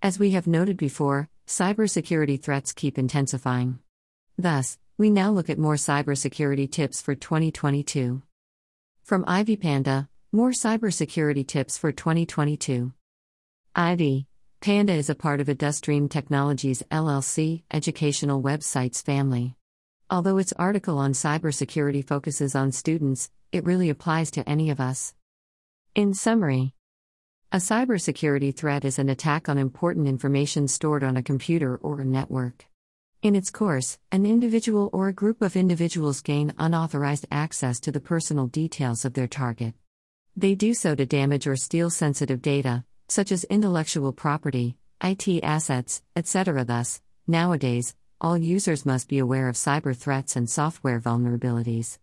As we have noted before, cybersecurity threats keep intensifying. Thus, we now look at more cybersecurity tips for 2022. From Ivy Panda, more cybersecurity tips for 2022. Ivy Panda is a part of Edustream Technologies LLC educational websites family. Although its article on cybersecurity focuses on students, it really applies to any of us. In summary, a cybersecurity threat is an attack on important information stored on a computer or a network. In its course, an individual or a group of individuals gain unauthorized access to the personal details of their target. They do so to damage or steal sensitive data, such as intellectual property, IT assets, etc. Thus, nowadays, all users must be aware of cyber threats and software vulnerabilities.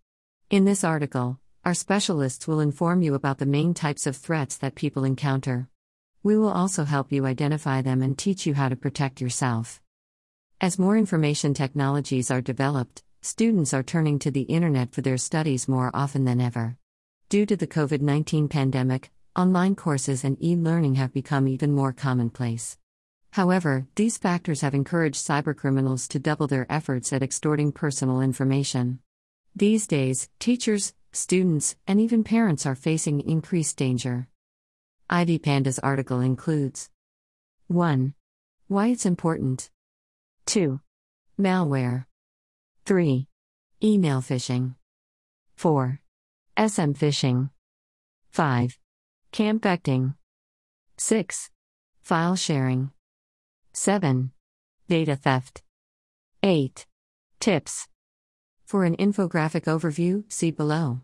In this article, our specialists will inform you about the main types of threats that people encounter. We will also help you identify them and teach you how to protect yourself. As more information technologies are developed, students are turning to the internet for their studies more often than ever. Due to the COVID 19 pandemic, online courses and e learning have become even more commonplace. However, these factors have encouraged cybercriminals to double their efforts at extorting personal information. These days, teachers, students, and even parents are facing increased danger. Ivy Panda's article includes 1. Why it's important. 2. Malware. 3. Email phishing. 4. SM phishing. 5. Campecting. 6. File sharing. 7. Data theft. 8. Tips. For an infographic overview, see below.